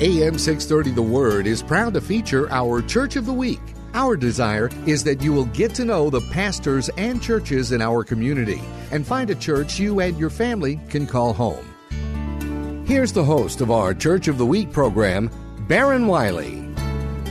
AM 630 The Word is proud to feature our Church of the Week. Our desire is that you will get to know the pastors and churches in our community and find a church you and your family can call home. Here's the host of our Church of the Week program, Baron Wiley.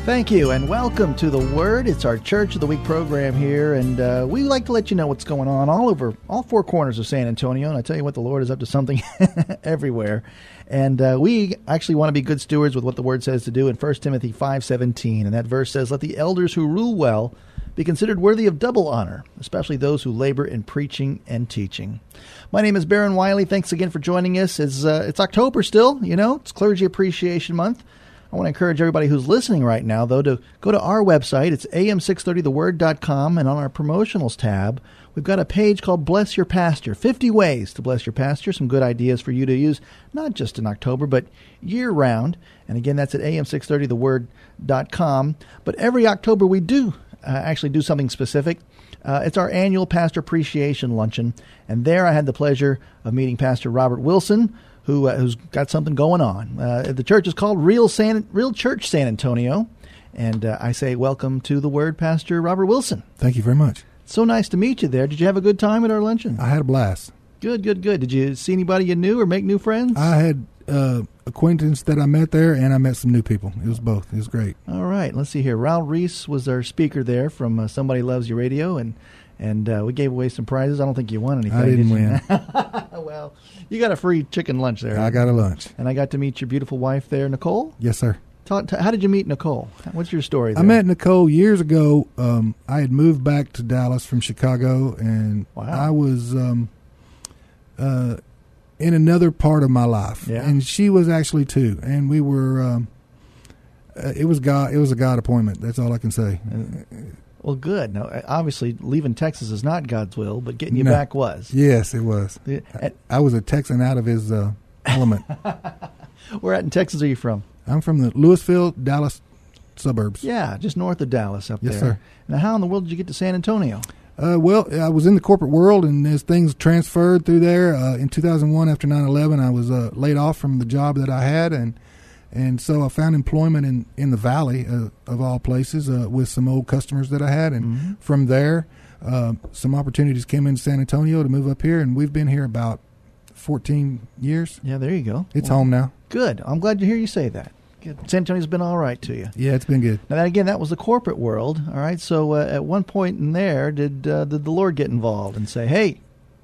Thank you, and welcome to the Word. It's our Church of the Week program here, and uh, we like to let you know what's going on all over, all four corners of San Antonio. And I tell you what, the Lord is up to something everywhere. And uh, we actually want to be good stewards with what the Word says to do in 1 Timothy 5.17. And that verse says, Let the elders who rule well be considered worthy of double honor, especially those who labor in preaching and teaching. My name is Baron Wiley. Thanks again for joining us. It's, uh, it's October still, you know, it's Clergy Appreciation Month. I want to encourage everybody who's listening right now, though, to go to our website. It's am630theword.com, and on our promotionals tab, we've got a page called Bless Your Pastor 50 Ways to Bless Your Pastor. Some good ideas for you to use, not just in October, but year round. And again, that's at am630theword.com. But every October, we do uh, actually do something specific. Uh, it's our annual Pastor Appreciation Luncheon, and there I had the pleasure of meeting Pastor Robert Wilson who uh, who's got something going on. Uh, the church is called Real San Real Church San Antonio, and uh, I say welcome to the Word, Pastor Robert Wilson. Thank you very much. So nice to meet you there. Did you have a good time at our luncheon? I had a blast. Good, good, good. Did you see anybody you knew or make new friends? I had uh, acquaintance that I met there, and I met some new people. It was both. It was great. All right, let's see here. Raul Ries was our speaker there from uh, Somebody Loves You Radio, and and uh, we gave away some prizes. I don't think you won anything. I didn't did win. well, you got a free chicken lunch there. I got a lunch, and I got to meet your beautiful wife there, Nicole. Yes, sir. Talk, how did you meet Nicole? What's your story? There? I met Nicole years ago. Um, I had moved back to Dallas from Chicago, and wow. I was um, uh, in another part of my life, yeah. and she was actually too. And we were. Um, uh, it was God. It was a God appointment. That's all I can say. Well, good. Now, obviously, leaving Texas is not God's will, but getting you no. back was. Yes, it was. I, I was a Texan out of his uh, element. Where at in Texas are you from? I'm from the Lewisville, Dallas suburbs. Yeah, just north of Dallas up yes, there. sir. Now, how in the world did you get to San Antonio? Uh, well, I was in the corporate world, and as things transferred through there, uh, in 2001, after 9/11, I was uh, laid off from the job that I had, and and so I found employment in in the valley uh, of all places uh, with some old customers that I had, and mm-hmm. from there, uh, some opportunities came in San Antonio to move up here, and we've been here about 14 years. Yeah, there you go. It's well, home now. Good. I'm glad to hear you say that. Good. San Antonio's been all right to you. Yeah, it's been good. Now, that, again, that was the corporate world. All right. So, uh, at one point in there, did uh, did the Lord get involved and say, "Hey"?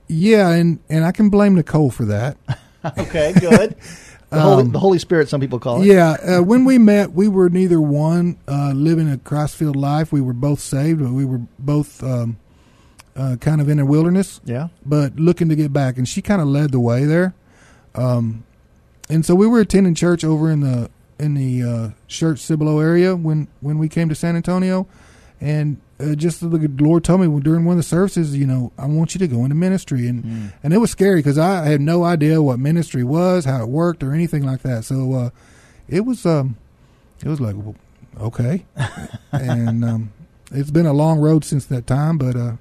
Yeah, and and I can blame Nicole for that. okay, good. The, um, Holy, the Holy Spirit, some people call it. Yeah, uh, when we met, we were neither one uh, living a Christ-filled life. We were both saved, but we were both um, uh, kind of in a wilderness. Yeah, but looking to get back, and she kind of led the way there. Um, and so we were attending church over in the in the uh, Schertz Cibolo area when when we came to San Antonio, and uh, just the Lord told me during one of the services, you know, I want you to go into ministry, and mm. and it was scary because I had no idea what ministry was, how it worked, or anything like that. So uh, it was um, it was like well, okay, and um, it's been a long road since that time, but uh,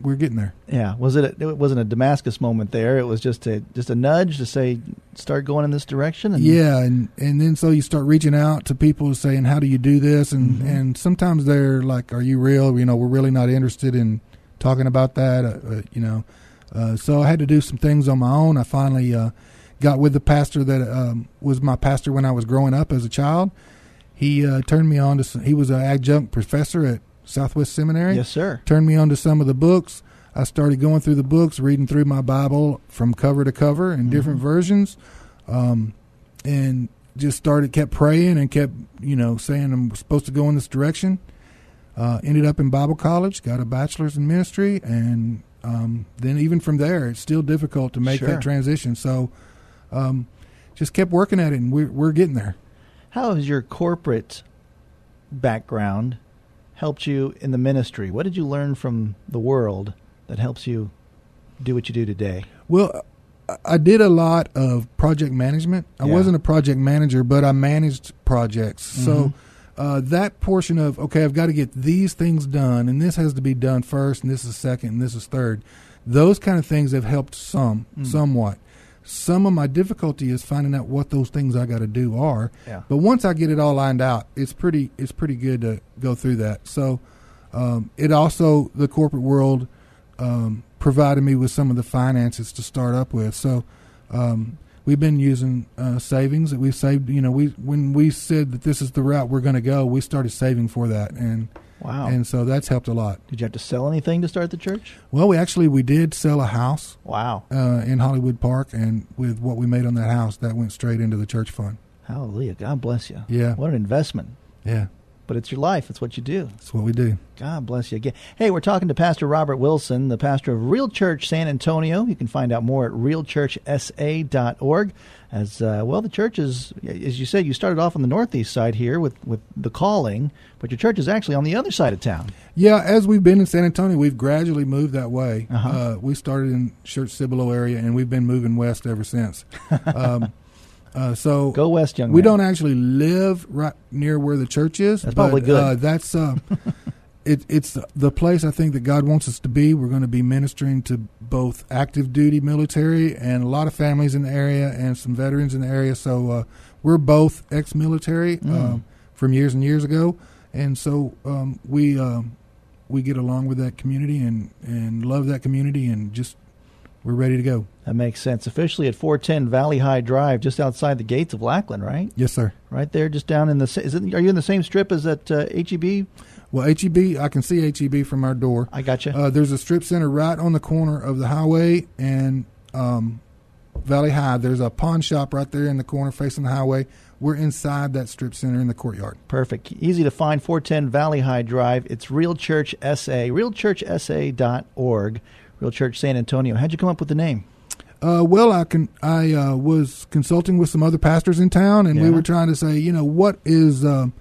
we're getting there. Yeah, was it? A, it wasn't a Damascus moment there. It was just a just a nudge to say start going in this direction. And yeah, and and then so you start reaching out to people saying, "How do you do this?" And mm-hmm. and sometimes they're like, "Are you real?" You know, we're really not interested in talking about that. Uh, uh, you know, uh, so I had to do some things on my own. I finally uh, got with the pastor that um, was my pastor when I was growing up as a child. He uh, turned me on to. Some, he was an adjunct professor at Southwest Seminary. Yes, sir. Turned me on to some of the books. I started going through the books, reading through my Bible from cover to cover in mm-hmm. different versions, um, and just started kept praying and kept you know saying I'm supposed to go in this direction. Uh, ended up in Bible college, got a bachelor's in ministry, and um, then even from there, it's still difficult to make sure. that transition. So, um, just kept working at it, and we're we're getting there. How has your corporate background helped you in the ministry? What did you learn from the world that helps you do what you do today? Well, I- did a lot of project management. I Yeah. wasn't a project manager, but I managed projects. So Mhm. uh, that portion of okay, I've got to get these things done, and this has to be done first, and this is second, and this is third. Those kind of things have helped some, Mm. somewhat. Some of my difficulty is finding out what those things I got to do are. Yeah. But once I get it all lined out, it's pretty it's pretty good to go through that. So um, it also the corporate world um, provided me with some of the finances to start up with. So um, we've been using uh, savings that we saved. You know, we when we said that this is the route we're going to go, we started saving for that, and Wow. and so that's helped a lot. did you have to sell anything to start the church? Well, we actually we did sell a house Wow. uh, in Hollywood Park, and with what we made on that house, that went straight into the church fund. Hallelujah. God bless you. Yeah. What an investment. Yeah, But it's your life. It's what you do. that's what we do. God bless you again. Hey, we're talking to Pastor Robert Wilson, the pastor of Real Church San Antonio. You can find out more at realchurchsa.org. As uh, well, the church is, as you said, you started off on the northeast side here with, with the calling, but your church is actually on the other side of town. Yeah, as we've been in San Antonio, we've gradually moved that way. Uh-huh. Uh, we started in Schertz Cibolo area, and we've been moving west ever since. um, uh, so Go west, young we man. don't actually live right near where the church is. That's but, probably good. Uh, that's uh, it, it's the place I think that God wants us to be. We're going to be ministering to both active duty military and a lot of families in the area and some veterans in the area. So uh, we're both ex-military Mm. um, from years and years ago, and so um, we um, we get along with that community and and love that community and just we're ready to go. That makes sense. Officially at 410 Valley High Drive, just outside the gates of Lackland, right? Yes, sir. Right there, just down in the. Is it, are you in the same strip as at uh, HEB? Well, HEB, I can see HEB from our door. I got you. Uh, there's a strip center right on the corner of the highway and um, Valley High. There's a pawn shop right there in the corner facing the highway. We're inside that strip center in the courtyard. Perfect. Easy to find. 410 Valley High Drive. It's Real Church SA. RealChurchSA.org. Real Church San Antonio. How'd you come up with the name? Uh, well, I can. I uh, was consulting with some other pastors in town, and we were trying to say, you know, what is um,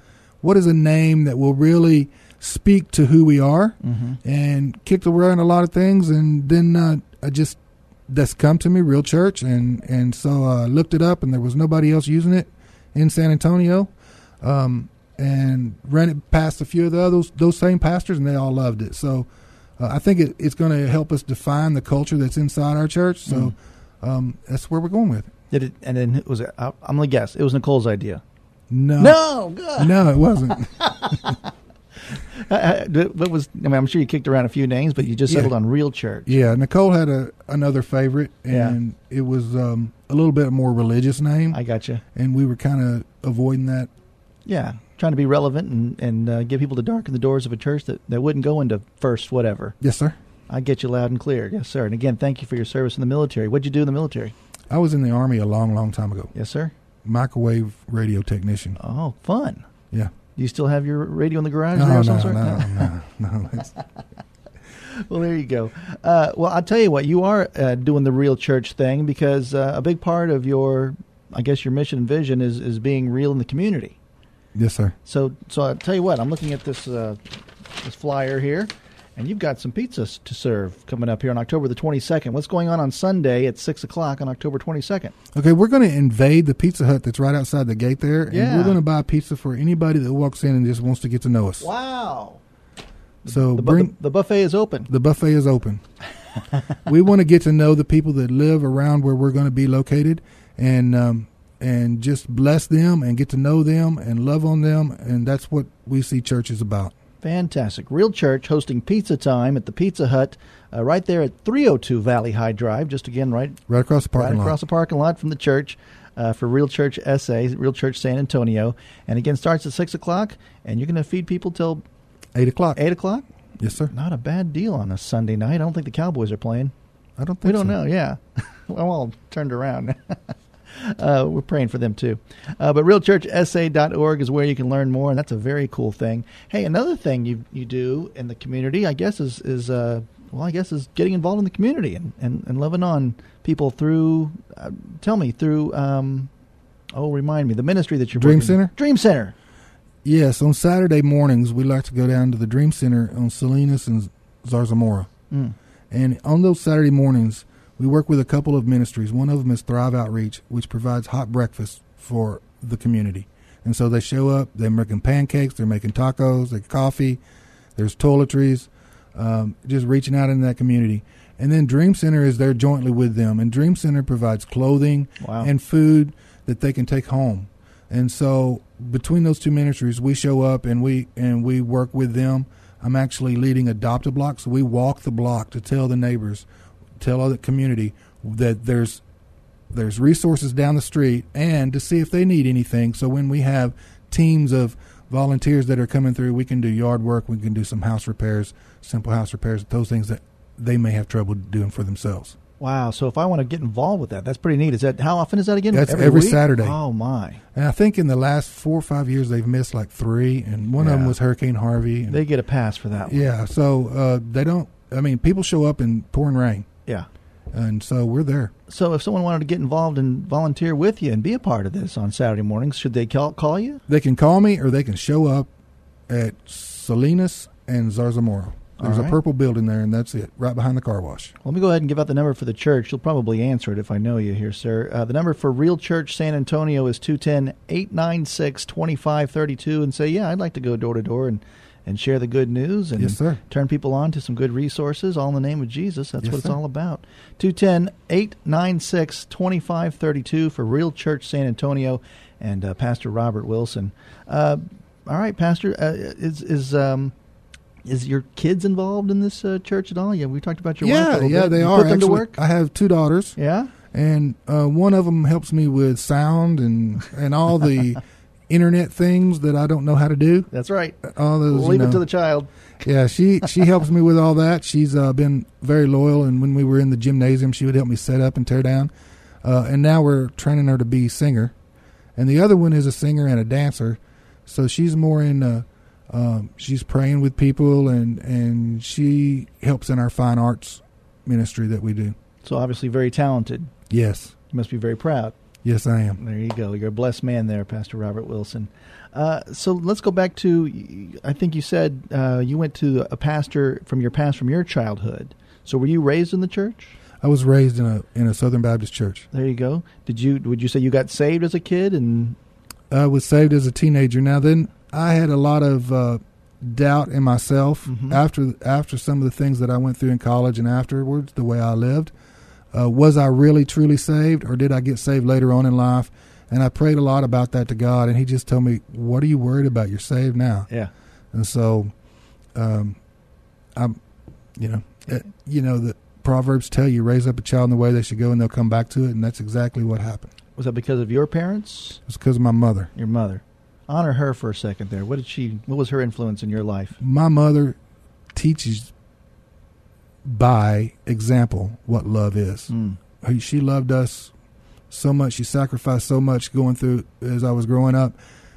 what is a name that will really speak to who we are, Mm-hmm. and kicked around a lot of things, and then uh, I just that's come to me, Real Church, and and so I looked it up, and there was nobody else using it in San Antonio, um, and ran it past a few of the others, those same pastors, and they all loved it. So. Uh, I think it, it's going to help us define the culture that's inside our church. So um, that's where we're going with it. Did it? And then it was. it- I'm gonna guess. It was Nicole's idea. No, No, God. no, it wasn't. What was? I mean, I'm sure you kicked around a few names, but you just Yeah. settled on Real Church. yeah, Nicole had a another favorite, Yeah. and it was um, a little bit more religious name, I got you. and we were kind of avoiding that. Yeah, trying to be relevant and and uh, get people to darken the doors of a church that, that wouldn't go into first whatever. Yes, sir. I get you loud and clear. Yes, sir. And again, thank you for your service in the military. What'd you do in the military? I was in the army a long, long time ago. Yes, sir. Microwave radio technician. Oh, fun. Yeah. Do you still have your radio in the garage? No, no, no, no, no, Well, there you go. Uh, well, I'll tell you what, you are uh, doing the real church thing because uh, a big part of your, I guess, your mission and vision is, is being real in the community. Yes, sir. So, so I'll tell you what, I'm looking at this uh, this flyer here, and you've got some pizzas to serve coming up here on October the 22nd. What's going on on Sunday at 6 o'clock on October 22nd? Okay, we're going to invade the Pizza Hut that's right outside the gate there, and Yeah. we're going to buy pizza for anybody that walks in and just wants to get to know us. Wow. So The, bu- bring the, the buffet is open. The buffet is open. we want to get to know the people that live around where we're going to be located, and um, and just bless them and get to know them and love on them, and that's what we see church is about. Fantastic. Real Church hosting pizza time at the Pizza Hut uh, right there at 302 Valley High Drive, just again right Right across the parking right lot. across the parking lot from the church uh, for Real Church SA, Real Church San Antonio. And again, starts at 6 o'clock, and you're going to feed people till Eight o'clock. 8 o'clock? Yes, sir. Not a bad deal on a Sunday night. I don't think the Cowboys are playing. I don't think We don't so. know, yeah. well, all turned around. uh, we're praying for them too. Uh, but realchurchsa.org is where you can learn more, and that's a very cool thing. Hey, another thing you you do in the community, I guess, is is uh, well, I guess is getting involved in the community and, and, and loving on people through. Uh, tell me through um, Oh, remind me the ministry that you're Dream working- Center? Dream Center. Yes, on Saturday mornings we like to go down to the Dream Center on Salinas and Zarzamora. Mm. And on those Saturday mornings, we work with a couple of ministries. One of them is Thrive Outreach, which provides hot breakfast for the community. And so they show up, they're making pancakes, they're making tacos, they're coffee, there's toiletries, um, just reaching out in that community. And then Dream Center is there jointly with them. And Dream Center provides clothing Wow. and food that they can take home. And so between those two ministries, we show up and we and we work with them. I'm actually leading adopt a block, so we walk the block to tell the neighbors, tell other community that there's there's resources down the street and to see if they need anything. So when we have teams of volunteers that are coming through, we can do yard work, we can do some house repairs, simple house repairs, those things that they may have trouble doing for themselves. Wow. So if I want to get involved with that, that's pretty neat. Is that how often is that again? That's every week? Saturday. Oh my! And I think in the last four or five years they've missed like three, and one of them was Hurricane Harvey. And They get a pass for that. One. yeah, so uh, they don't. I mean, people show up in pouring rain, Yeah. and so we're there. So if someone wanted to get involved and volunteer with you and be a part of this on Saturday mornings, should they call call you? They can call me, or they can show up at Salinas and Zarzamora. There's All a purple building there, and that's it, right behind the car wash. Let me go ahead and give out the number for the church. You'll probably answer it if I know you here, sir. Uh, the number for Real Church San Antonio is 210 896 2532 and say, Yeah, I'd like to go door to door and and share the good news and Yes, turn people on to some good resources, all in the name of Jesus. That's Yes, what it's sir. all about. 210 896 2532 for Real Church San Antonio and uh, Pastor Robert Wilson. Uh, all right, Pastor, uh, is is um, is your kids involved in this uh, church at all? Yeah, we talked about your wife. a yeah, yeah, bit. they You are. Put them actually, to work. I have two daughters, Yeah. and uh, one of them helps me with sound and and all the internet things that I don't know how to do. That's right. All those, you Leave it know. to the child. Yeah, she she helps me with all that. She's uh, been very loyal, and when we were in the gymnasium, she would help me set up and tear down. Uh, and now we're training her to be singer, and the other one is a singer and a dancer. So she's more in. Uh, um, she's praying with people, and and she helps in our fine arts ministry that we do. So obviously very talented. Yes, You must be very proud. Yes, I am. There you go. You're a blessed man there, Pastor Robert Wilson. Uh, so let's go back to. I think you said uh, you went to a pastor from your past from your childhood. So were you raised in the church? I was raised in a in a Southern Baptist church. There you go. Did you? Would you say you got saved as a kid? And I was saved as a teenager. Now then, I had a lot of uh, doubt in myself Mhm. after after some of the things that I went through in college and afterwards, the way I lived. Uh, was I really truly saved, or did I get saved later on in life? And I prayed a lot about that to God, and He just told me, "What are you worried about? You're saved now." yeah, And so, um, I'm, you know, uh, you know the Proverbs tell you, raise up a child in the way they should go, and they'll come back to it, and that's exactly what happened. was that because of your parents, It's because of my mother. your mother? Honor her for a second there. What did she? What was her influence in your life? my mother teaches by example what love is. Mm. She loved us so much. She sacrificed so much going through as I was growing up.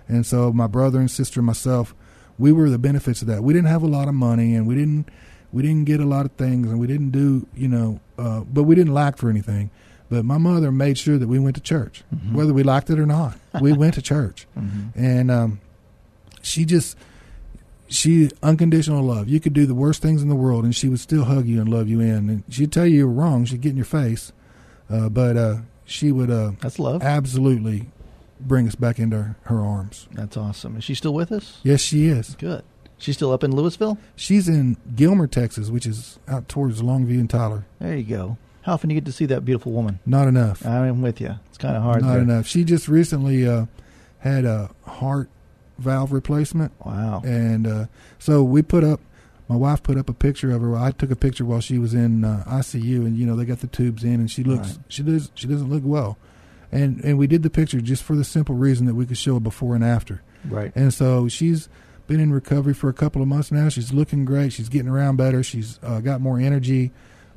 And so my brother and sister and myself, we were the benefits of that. We didn't have a lot of money and we didn't we didn't get a lot of things and we didn't do, you know, uh, but we didn't lack for anything. But my mother made sure that we went to church, Mhm. whether we liked it or not. we went to church Mhm. and um, she just she unconditional love. You could do the worst things in the world, and she would still hug you and love you in. And she'd tell you you were wrong. She'd get in your face, uh, but uh, she would uh, That's love. absolutely bring us back into her arms. That's awesome. Is she still with us? Yes, she is. Good. She's still up in Lewisville. She's in Gilmer, Texas, which is out towards Longview and Tyler. There you go. How often do you get to see that beautiful woman? Not enough. I'm with you. It's kind of hard. Not there. enough. She just recently uh, had a heart valve replacement. Wow. And uh, so we put up, my wife put up a picture of her. I took a picture while she was in uh, ICU, and you know they got the tubes in, and she looks, Right. she does, she doesn't look well, and and we did the picture just for the simple reason that we could show a before and after. Right. And so she's been in recovery for a couple of months now. She's looking great. She's getting around better. She's uh, got more energy,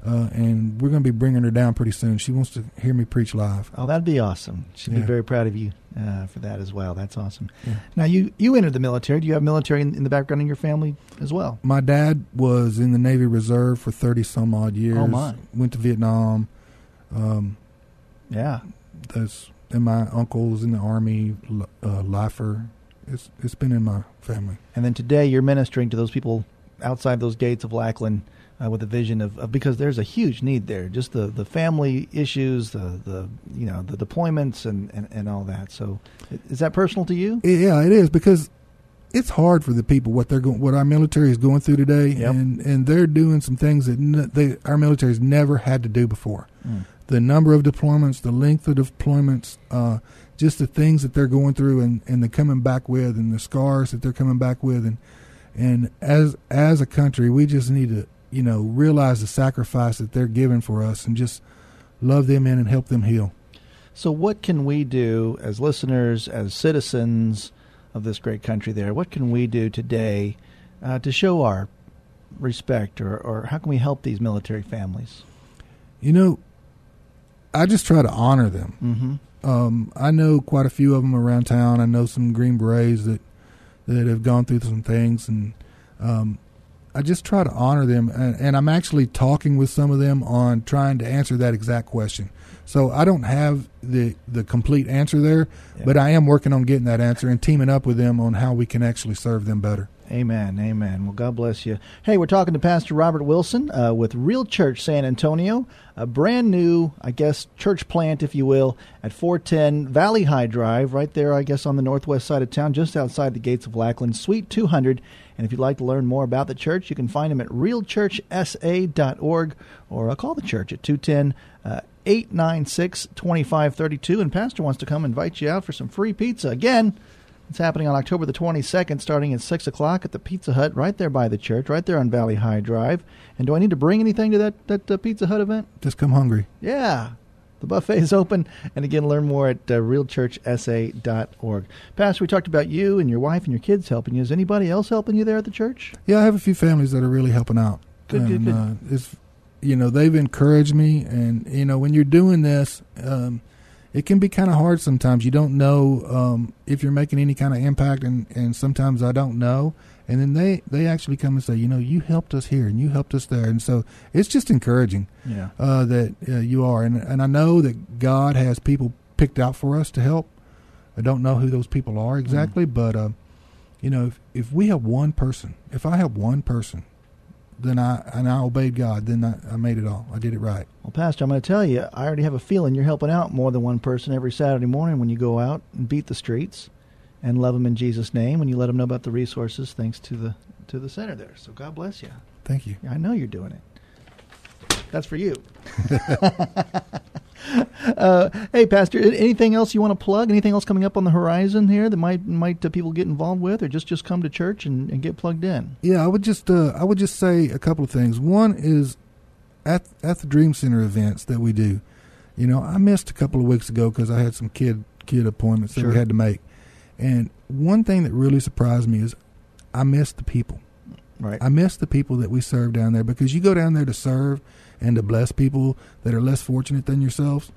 uh, and we're going to be bringing her down pretty soon. She wants to hear me preach live. Oh, that'd be awesome. She'd be very proud of you uh, for that as well. That's awesome. Yeah. Now, you you entered the military. Do you have military in, in the background in your family as well? My dad was in the Navy Reserve for thirty some odd years. Oh, my. Went to Vietnam. Um, Yeah. that's and my uncles in the army, uh, lifer. It's it's been in my family. And then today you're ministering to those people outside those gates of Lackland uh, with a vision of, of, because there's a huge need there. Just the, the family issues, the the you know the deployments and, and, and all that. So is that personal to you? Yeah, it is because it's hard for the people what they're going, what our military is going through today, yep. and and they're doing some things that n- they our military's never had to do before. Mm. The number of deployments, the length of deployments, uh, just the things that they're going through, and and they're coming back with, and the scars that they're coming back with, and and as as a country, we just need to you know realize the sacrifice that they're giving for us, and just love them in and help them heal. So, what can we do as listeners, as citizens of this great country? There, what can we do today uh, to show our respect, or, or how can we help these military families? You know, I just try to honor them. Mm-hmm. Um, I know quite a few of them around town. I know some Green Berets that that have gone through some things, and um, I just try to honor them. And, and, I'm actually talking with some of them on trying to answer that exact question. So I don't have the the complete answer there, yeah. but I am working on getting that answer and teaming up with them on how we can actually serve them better. Amen. Amen. Well, God bless you. Hey, we're talking to Pastor Robert Wilson uh, with Real Church San Antonio, a brand new, I guess, church plant, if you will, at 410 Valley High Drive, right there, I guess, on the northwest side of town, just outside the gates of Lackland, Suite 200. And if you'd like to learn more about the church, you can find them at realchurchsa.org or uh, call the church at 210 uh, 896 2532. And Pastor wants to come invite you out for some free pizza. Again, it's happening on October the 22nd, starting at 6 o'clock at the Pizza Hut right there by the church, right there on Valley High Drive. And do I need to bring anything to that, that uh, Pizza Hut event? Just come hungry. Yeah. The buffet is open. And again, learn more at uh, realchurchsa.org. Pastor, we talked about you and your wife and your kids helping you. Is anybody else helping you there at the church? Yeah, I have a few families that are really helping out. Good, and, good, good. Uh, it's, you know, they've encouraged me. And, you know, when you're doing this, um, – it can be kind of hard sometimes. You don't know um, if you're making any kind of impact, and, and sometimes I don't know. And then they, they actually come and say, you know, you helped us here and you helped us there, and so it's just encouraging yeah. uh, that uh, you are. And and I know that God has people picked out for us to help. I don't know who those people are exactly, mm. but uh, you know, if if we have one person, if I have one person then I and I obeyed God. Then I, I, made it all. I did it right. Well, Pastor, I'm going to tell you, I already have a feeling you're helping out more than one person every Saturday morning when you go out and beat the streets and love them in Jesus' name. When you let them know about the resources, thanks to the to the center there. So God bless you. Thank you. I know you're doing it. That's for you. uh, hey, Pastor, anything else you want to plug? Anything else coming up on the horizon here that might might uh, people get involved with, or just just come to church and, and get plugged in? Yeah, I would just uh, I would just say a couple of things. One is at at the Dream Center events that we do. You know, I missed a couple of weeks ago because I had some kid kid appointments sure. that we had to make, and one thing that really surprised me is I missed the people. Right. I miss the people that we serve down there because you go down there to serve and to bless people that are less fortunate than yourselves.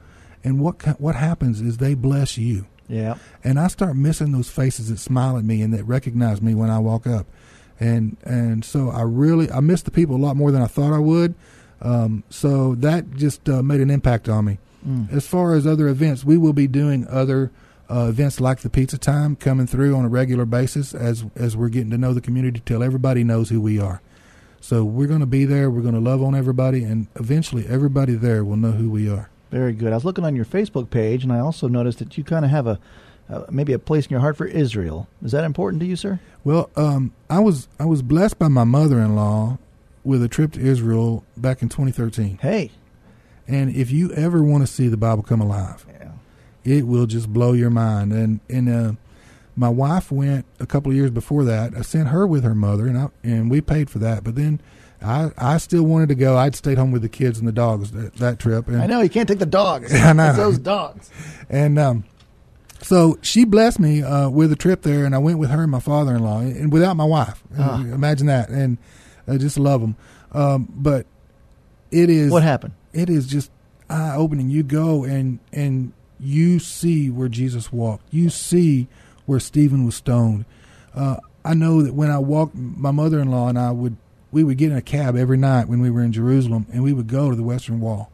And what what happens is they bless you. Yeah. And I start missing those faces that smile at me and that recognize me when I walk up. And and so I really I miss the people a lot more than I thought I would. Um, so that just uh, made an impact on me. Mm. As far as other events, we will be doing other uh, events like the Pizza Time coming through on a regular basis as as we're getting to know the community till everybody knows who we are. So we're going to be there. We're going to love on everybody, and eventually everybody there will know who we are. Very good. I was looking on your Facebook page, and I also noticed that you kind of have a uh, maybe a place in your heart for Israel. Is that important to you, sir? Well, um, I was I was blessed by my mother-in-law with a trip to Israel back in 2013. Hey, and if you ever want to see the Bible come alive, yeah. it will just blow your mind. And and uh, my wife went a couple of years before that. I sent her with her mother, and I, and we paid for that. But then I I still wanted to go. I'd stayed home with the kids and the dogs that, that trip. And I know you can't take the dogs. I know it's those dogs. And um, so she blessed me uh, with a trip there, and I went with her and my father-in-law, and without my wife. Uh-huh. Imagine that, and I just love them. Um, but it is what happened. It is just eye opening. You go and and you see where Jesus walked. You see where Stephen was stoned. Uh, I know that when I walked, my mother in law and I would we would get in a cab every night when we were in Jerusalem, and we would go to the Western Wall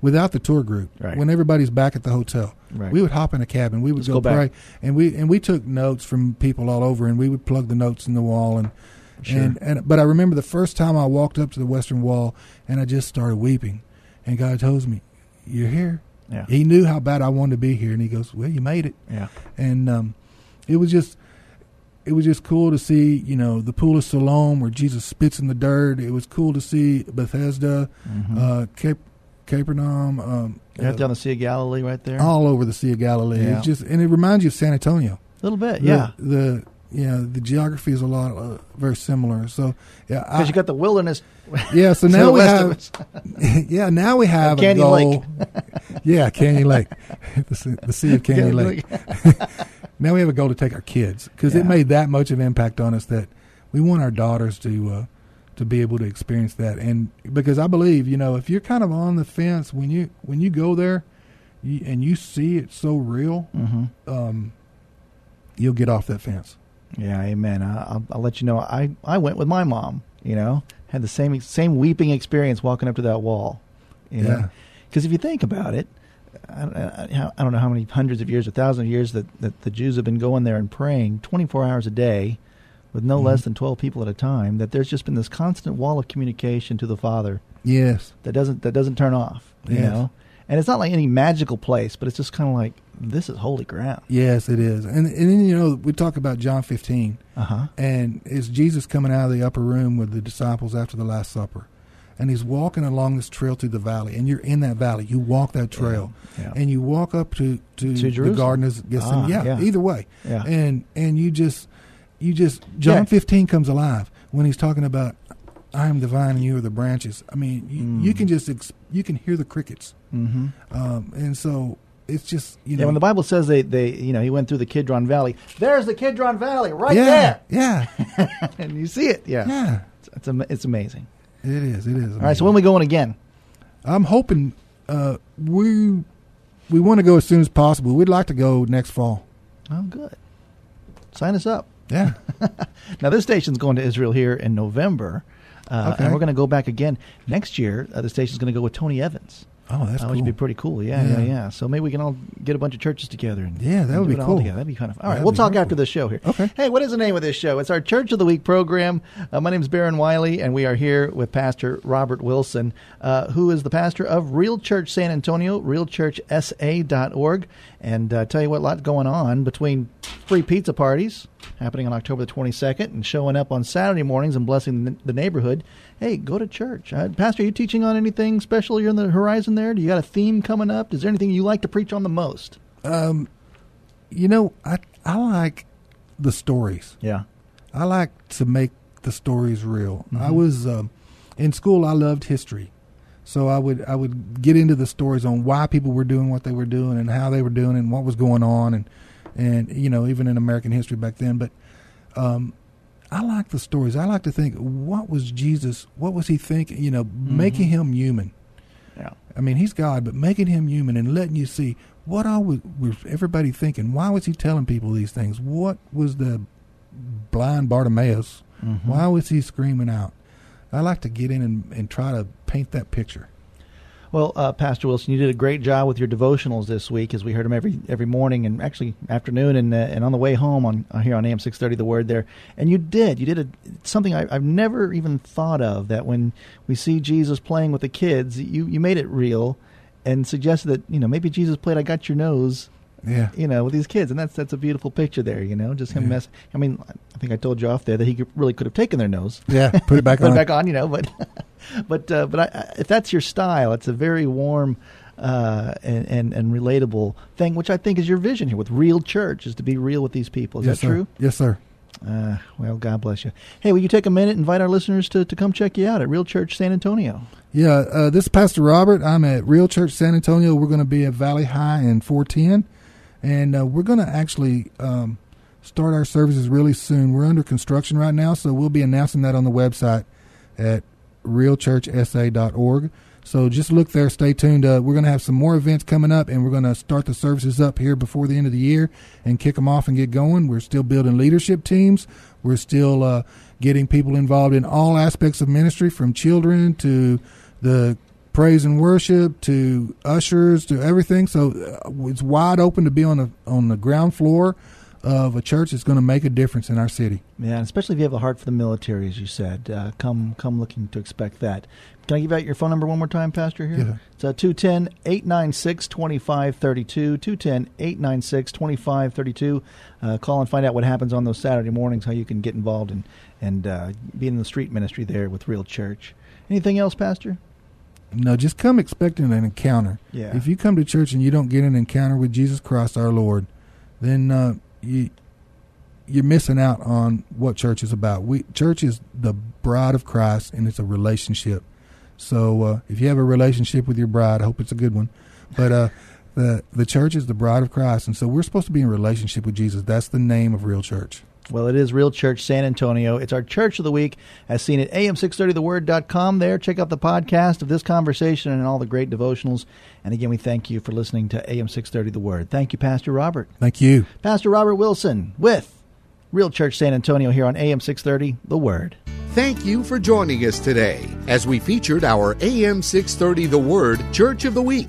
without the tour group right. when everybody's back at the hotel. Right. We would hop in a cab and we would Let's go, go pray, and we and we took notes from people all over, and we would plug the notes in the wall, and Sure. and and. But I remember the first time I walked up to the Western Wall, and I just started weeping, and God told me, "You're here." Yeah. He knew how bad I wanted to be here, and he goes, "Well, you made it." Yeah. and um, it was just it was just cool to see you know the pool of Siloam where Jesus spits in the dirt. It was cool to see Bethesda, Mhm. uh, Cape Capernaum, um, Right uh, down the Sea of Galilee, right there. all over the Sea of Galilee. Yeah. It's just and it reminds you of San Antonio. a little bit, The- yeah. the yeah the geography is a lot uh, very similar. So yeah, Because you got the wilderness. yeah. So now we have yeah now we have Canyon a Lake. yeah, Canyon Lake, the, sea- the Sea of Canyon Lake. Now we have a goal to take our kids because Yeah. it made that much of an impact on us that we want our daughters to uh, to be able to experience that and because I believe you know if you're kind of on the fence when you when you go there you, and you see it so real hmm um, you'll get off that fence Yeah, amen. I, I'll, I'll let you know. I, I went with my mom. You know, had the same same weeping experience walking up to that wall. You Yeah. because if you think about it, I, don't know how many hundreds of years or thousands of years that, that the Jews have been going there and praying 24 hours a day, with no Mm-hmm. less than 12 people at a time. That there's just been this constant wall of communication to the Father yes that doesn't that doesn't turn off. You Yes. know, and it's not like any magical place, but it's just kind of like this is holy ground. yes it is and and then you know we talk about John 15 Uh huh. and it's Jesus coming out of the upper room with the disciples after the Last Supper. And he's walking along this trail through the valley, and you're in that valley. You walk that trail, Yeah. and you walk up to to, To the. Garden of Gethsemane. Ah, yeah, yeah. either way. Yeah. And and you just you just John Yeah. 15 comes alive when he's talking about I am the vine and you are the branches. I mean, you, Mm. you can just ex- you can hear the crickets, Mm-hmm. um, and so it's just you know Yeah, when the Bible says they, they, you know, he went through the Kidron Valley. There's the Kidron Valley right yeah, yeah, and you see it. Yeah, yeah. It's, it's, am- it's amazing. It is. It is. All right, so when we going again? I'm hoping uh, we we want to go as soon as possible. We'd like to go next fall. Oh, good. Sign us up. Yeah. Now this station's going to Israel here in November, uh, Okay. and we're going to go back again next year. Uh, the station's going to go with Tony Evans. Oh, that's uh, cool. Which would be pretty cool. Yeah, yeah, Yeah. yeah, So maybe we can all get a bunch of churches together. And, Yeah, that would be cool. That'd be kind of all right. We'll talk very after cool. the show here. Okay. Hey, what is the name of this show? It's our Church of the Week program. Uh, my name is Baron Wiley, and we are here with Pastor Robert Wilson, uh, who is the pastor of Real Church San Antonio, realchurchsa.org. And uh, tell you what, a lot going on between free pizza parties happening on October the 22nd and showing up on Saturday mornings and blessing the neighborhood. Hey, go to church. Uh, Pastor, are you teaching on anything special? You're on the horizon there? Do you got a theme coming up? Is there anything you like to preach on the most? Um, you know, I I like the stories. Yeah. I like to make the stories real. I Mhm. was um, in school. I loved history, so I would I would get into the stories on why people were doing what they were doing and how they were doing and what was going on and and you know even in American history back then. But um, I like the stories. I like to think what was Jesus? What was he thinking? You know, making him human. Yeah. I mean, he's God, but making him human and letting you see what all was, was everybody thinking. Why was he telling people these things? What was the blind Bartimaeus? Mhm. Why was he screaming out? I like to get in and, and try to paint that picture. Well, uh, Pastor Wilson, you did a great job with your devotionals this week, as we heard them every every morning and actually afternoon and uh, and on the way home on uh, here on AM six thirty. The word there, and you did you did a, something I, I've never even thought of. That when we see Jesus playing with the kids, you you made it real, and suggested that you know maybe Jesus played "I Got Your Nose." Yeah. You know, with these kids, and that's that's a beautiful picture there. You know, just him Yeah. mess. I mean, I think I told you off there that he could, really could have taken their nose Yeah, put it back put on. it back on, you know. But but uh, but I, if that's your style, it's a very warm uh, and, and and relatable thing, which I think is your vision here with real church is to be real with these people. Is yes, that sir. true? Yes, sir. Uh, well, God bless you. Hey, will you take a minute and invite our listeners to, to come check you out at Real Church San Antonio? Yeah, uh, this is Pastor Robert. I'm at Real Church San Antonio. We're going to be at Valley High in 410, and uh, we're going to actually um, start our services really soon. We're under construction right now, so we'll be announcing that on the website at realchurchsa.org. So just look there. Stay tuned. Uh, we're going to have some more events coming up, and we're going to start the services up here before the end of the year and kick them off and get going. We're still building leadership teams. We're still uh, getting people involved in all aspects of ministry, from children to the praise and worship to ushers to everything. So uh, it's wide open to be on the on the ground floor of a church that's going to make a difference in our city. Yeah, especially if you have a heart for the military, as you said. Uh, come come looking to expect that. Can I give out your phone number one more time, Pastor? Here? Yeah. It's uh, 210 896 2532. 210 896 2532. Uh, call and find out what happens on those Saturday mornings, how you can get involved and, and uh, be in the street ministry there with Real Church. Anything else, Pastor? No, just come expecting an encounter. Yeah. If you come to church and you don't get an encounter with Jesus Christ our Lord, then uh, you you're missing out on what church is about. We church is the bride of Christ, and it's a relationship. So uh, if you have a relationship with your bride, I hope it's a good one. But uh, the the church is the bride of Christ, and so we're supposed to be in relationship with Jesus. That's the name of real church. Well, it is Real Church San Antonio. It's our church of the week, as seen at am630theword.com. There, check out the podcast of this conversation and all the great devotionals. And again, we thank you for listening to AM630 The Word. Thank you, Pastor Robert. Thank you. Pastor Robert Wilson with Real Church San Antonio here on AM630 The Word. Thank you for joining us today as we featured our AM 630 The Word Church of the Week.